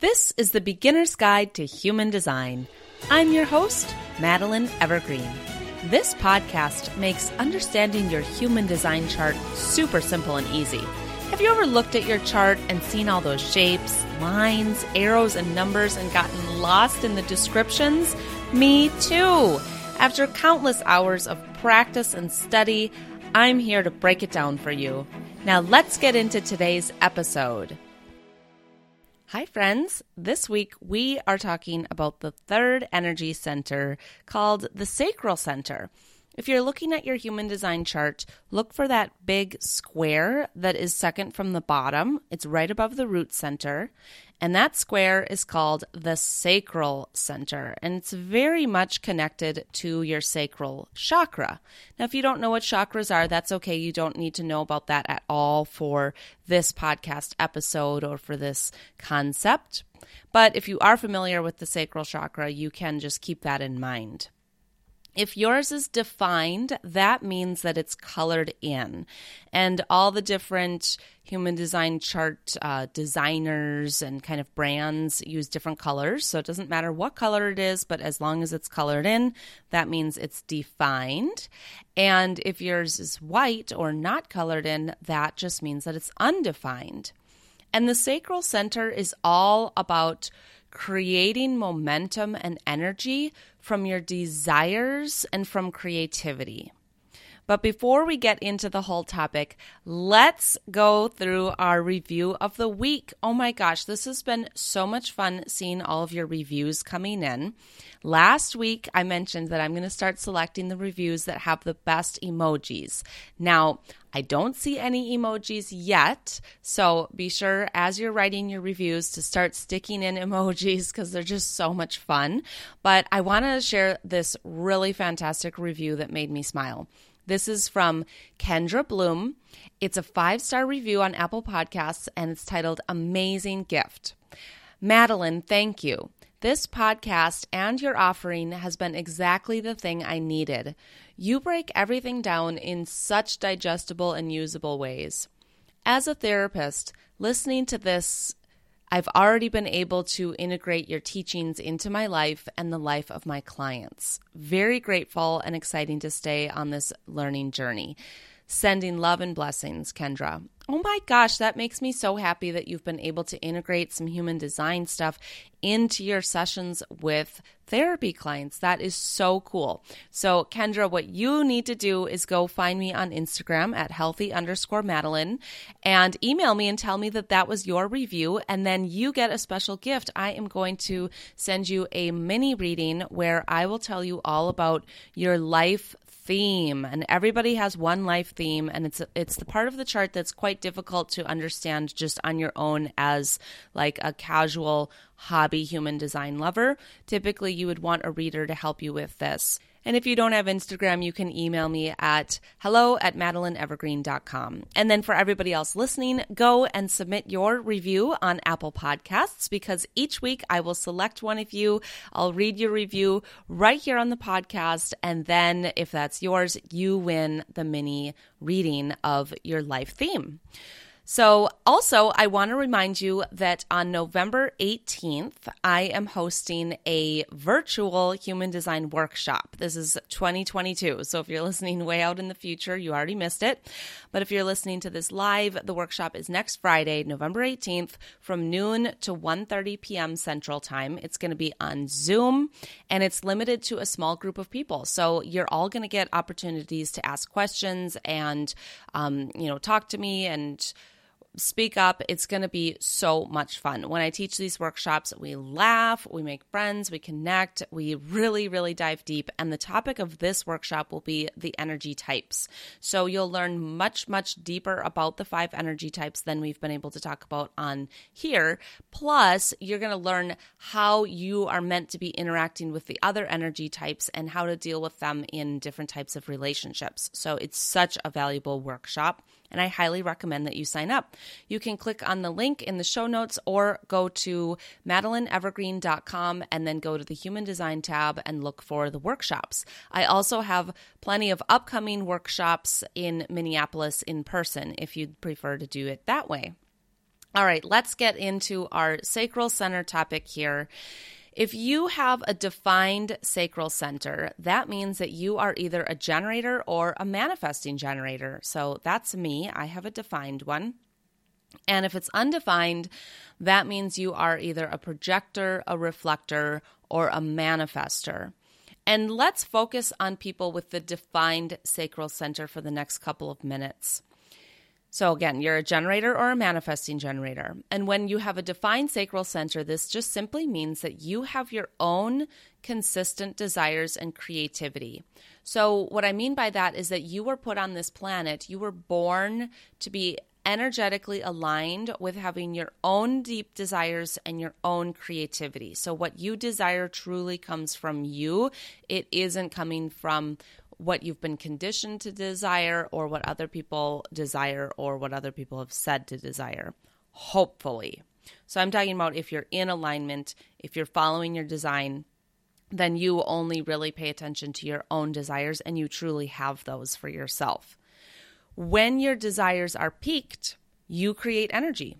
This is the Beginner's Guide to Human Design. I'm your host, Madeline Evergreen. This podcast makes understanding your human design chart super simple and easy. Have you ever looked at your chart and seen all those shapes, lines, arrows, and numbers and gotten lost in the descriptions? Me too. After countless hours of practice and study, I'm here to break it down for you. Now, let's get into today's episode. Hi, friends. This week we are talking about the third energy center called the sacral center. If you're looking at your human design chart, look for that big square that is second from the bottom. It's right above the root center. And that square is called the sacral center. And it's very much connected to your sacral chakra. Now, if you don't know what chakras are, that's okay. You don't need to know about that at all for this podcast episode or for this concept. But if you are familiar with the sacral chakra, you can just keep that in mind. If yours is defined, that means that it's colored in. And all the different human design chart uh, designers and kind of brands use different colors. So it doesn't matter what color it is, but as long as it's colored in, that means it's defined. And if yours is white or not colored in, that just means that it's undefined. And the sacral center is all about creating momentum and energy from your desires and from creativity. But before we get into the whole topic, let's go through our review of the week. Oh my gosh, this has been so much fun seeing all of your reviews coming in. Last week, I mentioned that I'm going to start selecting the reviews that have the best emojis. Now, I don't see any emojis yet, so be sure as you're writing your reviews to start sticking in emojis because they're just so much fun. But I want to share this really fantastic review that made me smile. This is from Kendra Bloom. It's a five star review on Apple Podcasts and it's titled Amazing Gift. Madeline, thank you. This podcast and your offering has been exactly the thing I needed. You break everything down in such digestible and usable ways. As a therapist, listening to this, I've already been able to integrate your teachings into my life and the life of my clients. Very grateful and exciting to stay on this learning journey. Sending love and blessings, Kendra. Oh my gosh, that makes me so happy that you've been able to integrate some human design stuff into your sessions with therapy clients. That is so cool. So, Kendra, what you need to do is go find me on Instagram at healthy underscore Madeline and email me and tell me that that was your review. And then you get a special gift. I am going to send you a mini reading where I will tell you all about your life theme and everybody has one life theme and it's it's the part of the chart that's quite difficult to understand just on your own as like a casual hobby human design lover. Typically you would want a reader to help you with this and if you don't have Instagram, you can email me at hello at madelineevergreen.com. And then for everybody else listening, go and submit your review on Apple Podcasts because each week I will select one of you. I'll read your review right here on the podcast. And then if that's yours, you win the mini reading of your life theme. So, also, I want to remind you that on November 18th, I am hosting a virtual human design workshop. This is 2022. So, if you're listening way out in the future, you already missed it. But if you're listening to this live, the workshop is next Friday, November 18th from noon to 1:30 p.m. Central Time. It's going to be on Zoom and it's limited to a small group of people. So, you're all going to get opportunities to ask questions and um, you know, talk to me and speak up. It's going to be so much fun. When I teach these workshops, we laugh, we make friends, we connect, we really, really dive deep. And the topic of this workshop will be the energy types. So you'll learn much, much deeper about the five energy types than we've been able to talk about on here. Plus, you're going to learn how you are meant to be interacting with the other energy types and how to deal with them in different types of relationships. So it's such a valuable workshop and I highly recommend that you sign up. You can click on the link in the show notes or go to madelineevergreen.com and then go to the Human Design tab and look for the workshops. I also have plenty of upcoming workshops in Minneapolis in person if you'd prefer to do it that way. All right, let's get into our sacral center topic here. If you have a defined sacral center, that means that you are either a generator or a manifesting generator. So that's me. I have a defined one. And if it's undefined, that means you are either a projector, a reflector, or a manifester. And let's focus on people with the defined sacral center for the next couple of minutes. So, again, you're a generator or a manifesting generator. And when you have a defined sacral center, this just simply means that you have your own consistent desires and creativity. So, what I mean by that is that you were put on this planet, you were born to be energetically aligned with having your own deep desires and your own creativity. So, what you desire truly comes from you, it isn't coming from what you've been conditioned to desire or what other people desire or what other people have said to desire. Hopefully. So I'm talking about if you're in alignment, if you're following your design, then you only really pay attention to your own desires and you truly have those for yourself. When your desires are peaked, you create energy.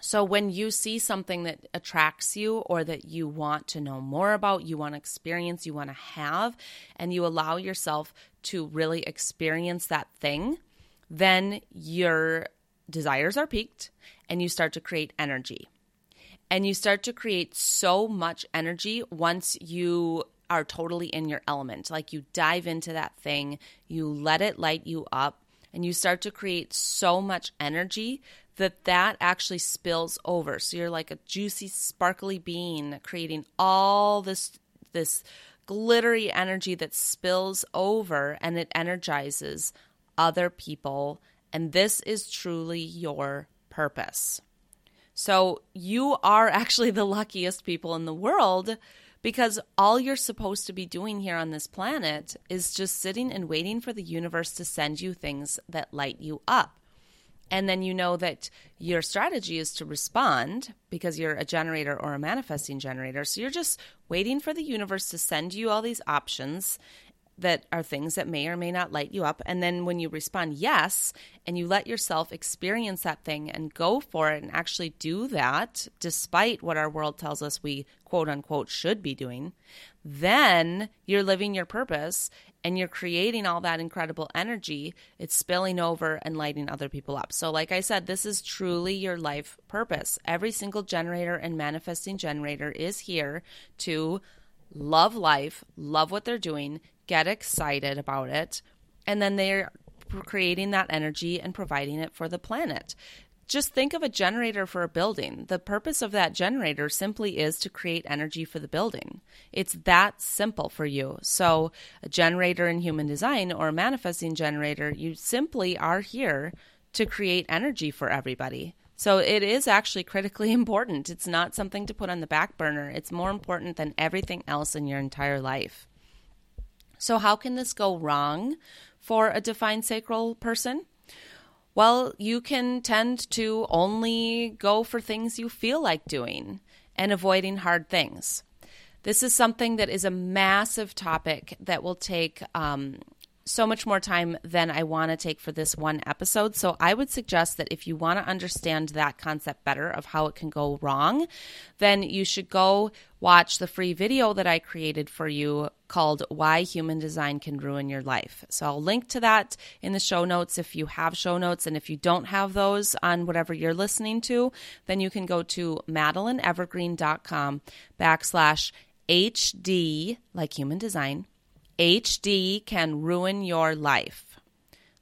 So when you see something that attracts you or that you want to know more about, you want to experience, you want to have, and you allow yourself to really experience that thing, then your desires are peaked and you start to create energy. And you start to create so much energy once you are totally in your element. Like you dive into that thing, you let it light you up, and you start to create so much energy that that actually spills over. So you're like a juicy, sparkly bean, creating all this this glittery energy that spills over and it energizes other people. And this is truly your purpose. So you are actually the luckiest people in the world because all you're supposed to be doing here on this planet is just sitting and waiting for the universe to send you things that light you up. And then you know that your strategy is to respond because you're a generator or a manifesting generator. So you're just waiting for the universe to send you all these options that are things that may or may not light you up. And then when you respond yes, and you let yourself experience that thing and go for it and actually do that, despite what our world tells us we quote unquote should be doing, then you're living your purpose and you're creating all that incredible energy. It's spilling over and lighting other people up. So, like I said, this is truly your life purpose. Every single generator and manifesting generator is here to love life, love what they're doing, get excited about it, and then they're creating that energy and providing it for the planet. Just think of a generator for a building. The purpose of that generator simply is to create energy for the building. It's that simple for you. So, a generator in human design or a manifesting generator, you simply are here to create energy for everybody. So, it is actually critically important. It's not something to put on the back burner, it's more important than everything else in your entire life. So, how can this go wrong for a defined sacral person? Well, you can tend to only go for things you feel like doing and avoiding hard things. This is something that is a massive topic that will take um, so much more time than I want to take for this one episode. So I would suggest that if you want to understand that concept better of how it can go wrong, then you should go watch the free video that I created for you called Why Human Design Can Ruin Your Life. So I'll link to that in the show notes if you have show notes. And if you don't have those on whatever you're listening to, then you can go to madelineevergreen.com backslash HD, like human design HD can ruin your life.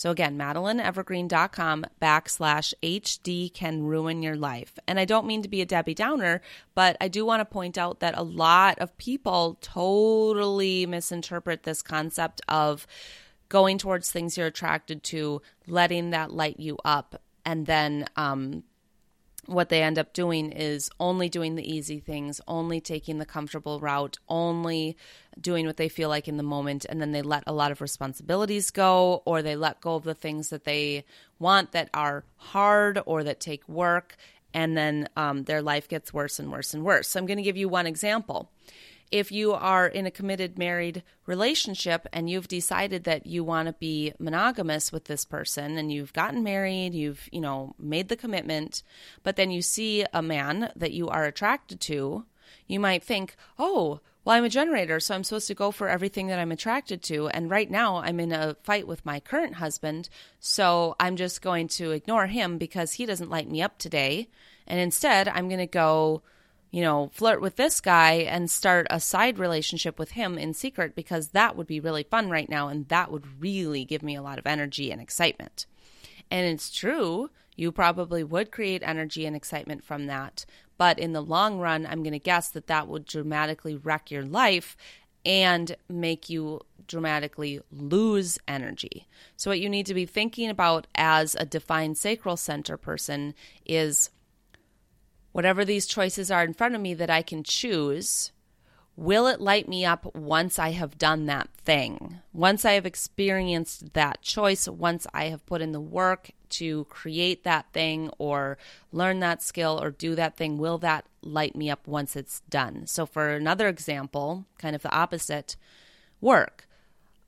So again, madelineevergreen.com backslash HD can ruin your life. And I don't mean to be a Debbie Downer, but I do want to point out that a lot of people totally misinterpret this concept of going towards things you're attracted to, letting that light you up, and then um, what they end up doing is only doing the easy things, only taking the comfortable route, only doing what they feel like in the moment. And then they let a lot of responsibilities go, or they let go of the things that they want that are hard or that take work. And then um, their life gets worse and worse and worse. So I'm going to give you one example. If you are in a committed married relationship and you've decided that you want to be monogamous with this person and you've gotten married, you've, you know, made the commitment, but then you see a man that you are attracted to, you might think, "Oh, well, I'm a generator, so I'm supposed to go for everything that I'm attracted to. And right now, I'm in a fight with my current husband, so I'm just going to ignore him because he doesn't light me up today. And instead, I'm going to go you know, flirt with this guy and start a side relationship with him in secret because that would be really fun right now and that would really give me a lot of energy and excitement. And it's true, you probably would create energy and excitement from that. But in the long run, I'm going to guess that that would dramatically wreck your life and make you dramatically lose energy. So, what you need to be thinking about as a defined sacral center person is whatever these choices are in front of me that I can choose, will it light me up once I have done that thing? Once I have experienced that choice, once I have put in the work to create that thing or learn that skill or do that thing, will that light me up once it's done? So, for another example, kind of the opposite work.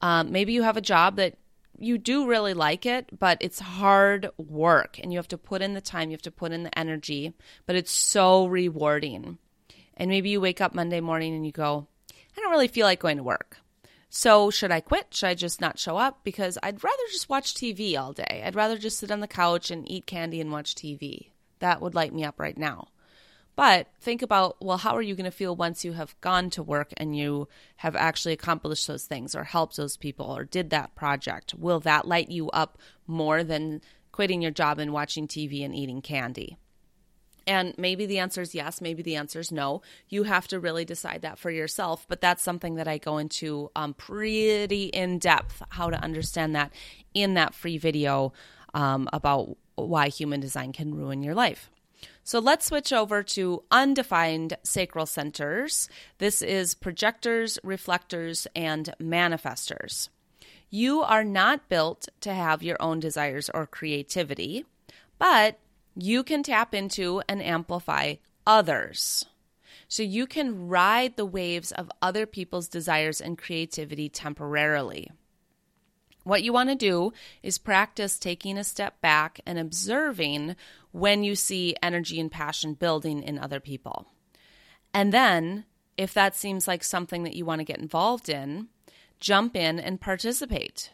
Um, maybe you have a job that you do really like it, but it's hard work and you have to put in the time, you have to put in the energy, but it's so rewarding. And maybe you wake up Monday morning and you go, I don't really feel like going to work. So, should I quit? Should I just not show up? Because I'd rather just watch TV all day. I'd rather just sit on the couch and eat candy and watch TV. That would light me up right now. But think about well, how are you going to feel once you have gone to work and you have actually accomplished those things or helped those people or did that project? Will that light you up more than quitting your job and watching TV and eating candy? And maybe the answer is yes, maybe the answer is no. You have to really decide that for yourself. But that's something that I go into um, pretty in depth how to understand that in that free video um, about why human design can ruin your life. So let's switch over to undefined sacral centers. This is projectors, reflectors, and manifestors. You are not built to have your own desires or creativity, but you can tap into and amplify others. So you can ride the waves of other people's desires and creativity temporarily. What you want to do is practice taking a step back and observing when you see energy and passion building in other people. And then, if that seems like something that you want to get involved in, jump in and participate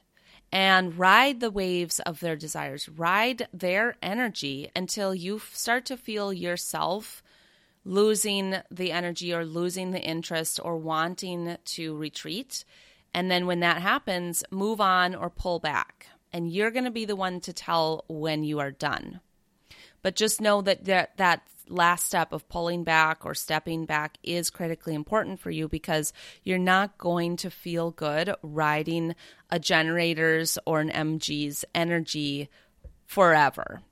and ride the waves of their desires, ride their energy until you start to feel yourself losing the energy or losing the interest or wanting to retreat. And then when that happens, move on or pull back. And you're going to be the one to tell when you are done. But just know that that, that last step of pulling back or stepping back is critically important for you because you're not going to feel good riding a generator's or an MG's energy forever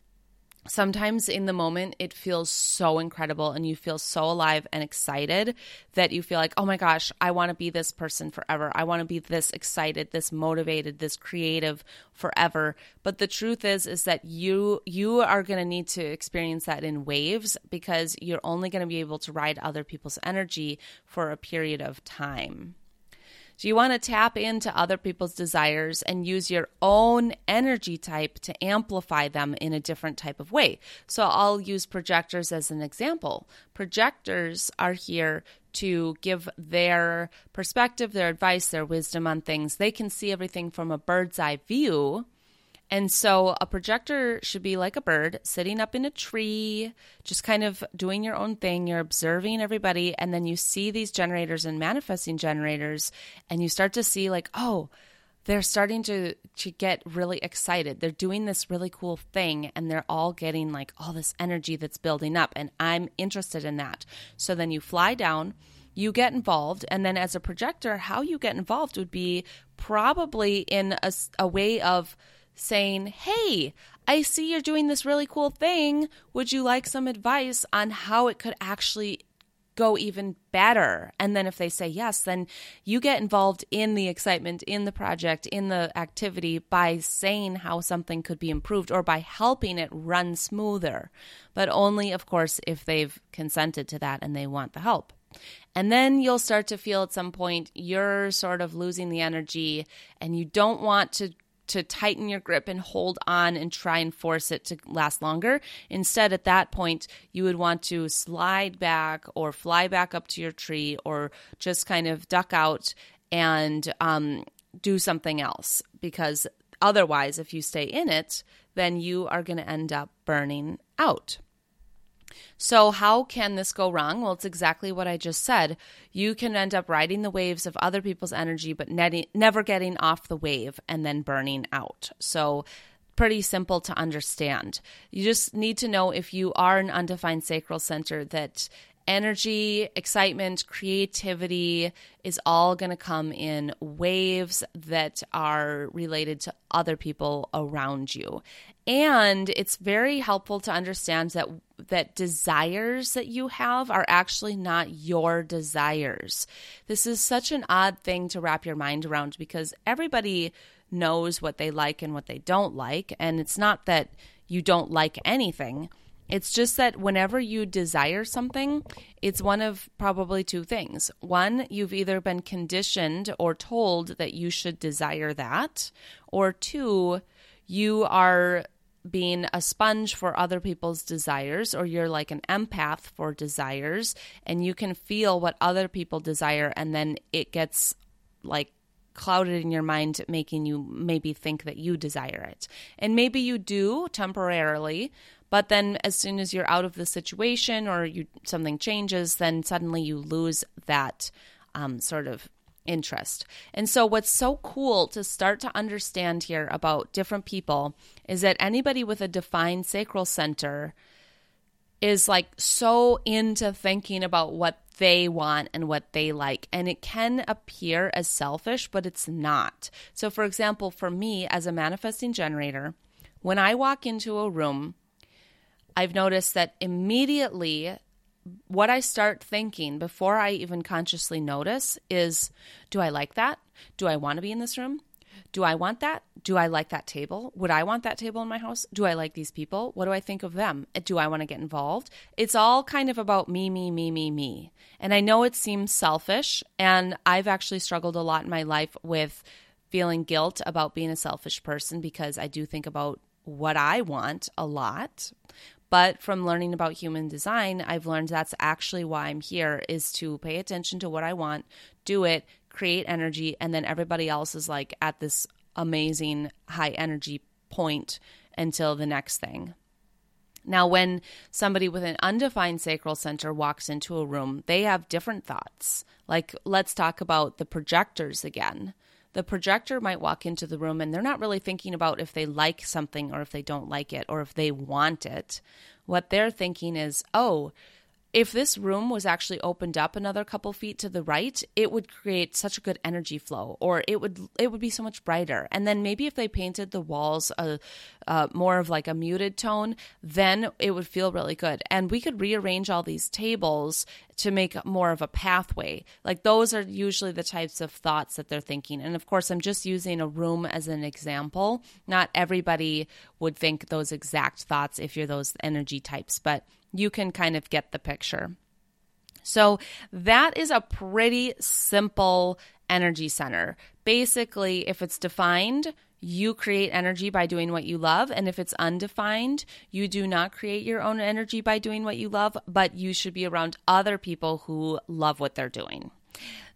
sometimes in the moment it feels so incredible and you feel so alive and excited that you feel like oh my gosh i want to be this person forever. I want to be this excited this motivated this creative forever. But the truth is is that you you are going to need to experience that in waves because you're only going to be able to ride other people's energy for a period of time so you want to tap into other people's desires and use your own energy type to amplify them in a different type of way. So I'll use projectors as an example. Projectors are here to give their perspective, their advice, their wisdom on things. They can see everything from a bird's eye view and so a projector should be like a bird sitting up in a tree, just kind of doing your own thing. You're observing everybody, and then you see these generators and manifesting generators, and you start to see, like, oh, they're starting to to get really excited. They're doing this really cool thing and they're all getting like all this energy that's building up and I'm interested in that. So then you fly down, you get involved and then as a projector how you get involved would be probably in a, a way of saying, Hey, I see you're doing this really cool thing. Would you like some advice on how it could actually go even better? And then if they say yes, then you get involved in the excitement, in the project, in the activity by saying how something could be improved or by helping it run smoother. But only, of course, if they've consented to that and they want the help. And then you'll start to feel at some point you're sort of losing the energy and you don't want to to tighten your grip and hold on and try and force it to last longer. Instead, at that point, you would want to slide back or fly back up to your tree or just kind of duck out and um, do something else because otherwise, if you stay in it, then you are going to end up burning out. So, how can this go wrong? Well, it's exactly what I just said. You can end up riding the waves of other people's energy, but never getting off the wave and then burning out. So, pretty simple to understand. You just need to know if you are an undefined sacral center that energy, excitement, creativity is all going to come in waves that are related to other people around you. And it's very helpful to understand that that desires that you have are actually not your desires. This is such an odd thing to wrap your mind around because everybody knows what they like and what they don't like and it's not that you don't like anything it's just that whenever you desire something, it's one of probably two things. One, you've either been conditioned or told that you should desire that, or two, you are being a sponge for other people's desires, or you're like an empath for desires, and you can feel what other people desire, and then it gets like clouded in your mind, making you maybe think that you desire it. And maybe you do temporarily, but then as soon as you're out of the situation or you something changes, then suddenly you lose that um, sort of interest. And so, what's so cool to start to understand here about different people is that anybody with a defined sacral center is like so into thinking about what they want and what they like. And it can appear as selfish, but it's not. So, for example, for me as a manifesting generator, when I walk into a room, I've noticed that immediately what I start thinking before I even consciously notice is do I like that? Do I want to be in this room? Do I want that? Do I like that table? Would I want that table in my house? Do I like these people? What do I think of them? Uh, do I want to get involved? It's all kind of about me, me, me, me, me. And I know it seems selfish, and I've actually struggled a lot in my life with feeling guilt about being a selfish person because I do think about what I want a lot. But from learning about human design, I've learned that's actually why I'm here is to pay attention to what I want, do it, create energy, and then everybody else is like at this amazing high energy point until the next thing. Now, when somebody with an undefined sacral center walks into a room, they have different thoughts. Like, let's talk about the projectors again the projector might walk into the room and they're not really thinking about if they like something or if they don't like it or if they want it. What they're thinking is, oh, if this room was actually opened up another couple feet to the right, it would create such a good energy flow, or it would it would be so much brighter. And then maybe if they painted the walls a, a more of like a muted tone, then it would feel really good. And we could rearrange all these tables to make more of a pathway. Like those are usually the types of thoughts that they're thinking. And of course, I'm just using a room as an example. Not everybody would think those exact thoughts if you're those energy types, but you can kind of get the picture. So, that is a pretty simple energy center. Basically, if it's defined, you create energy by doing what you love. And if it's undefined, you do not create your own energy by doing what you love, but you should be around other people who love what they're doing.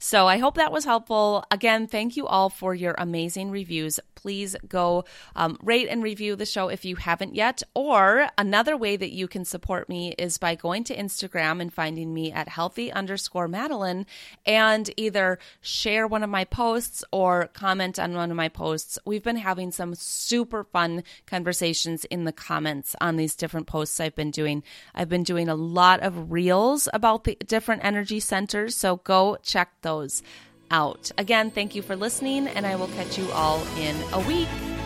So I hope that was helpful. Again, thank you all for your amazing reviews. Please go um, rate and review the show if you haven't yet. Or another way that you can support me is by going to Instagram and finding me at healthy underscore Madeline and either share one of my posts or comment on one of my posts. We've been having some super fun conversations in the comments on these different posts I've been doing. I've been doing a lot of reels about the different energy centers. So go check those out. Again, thank you for listening, and I will catch you all in a week.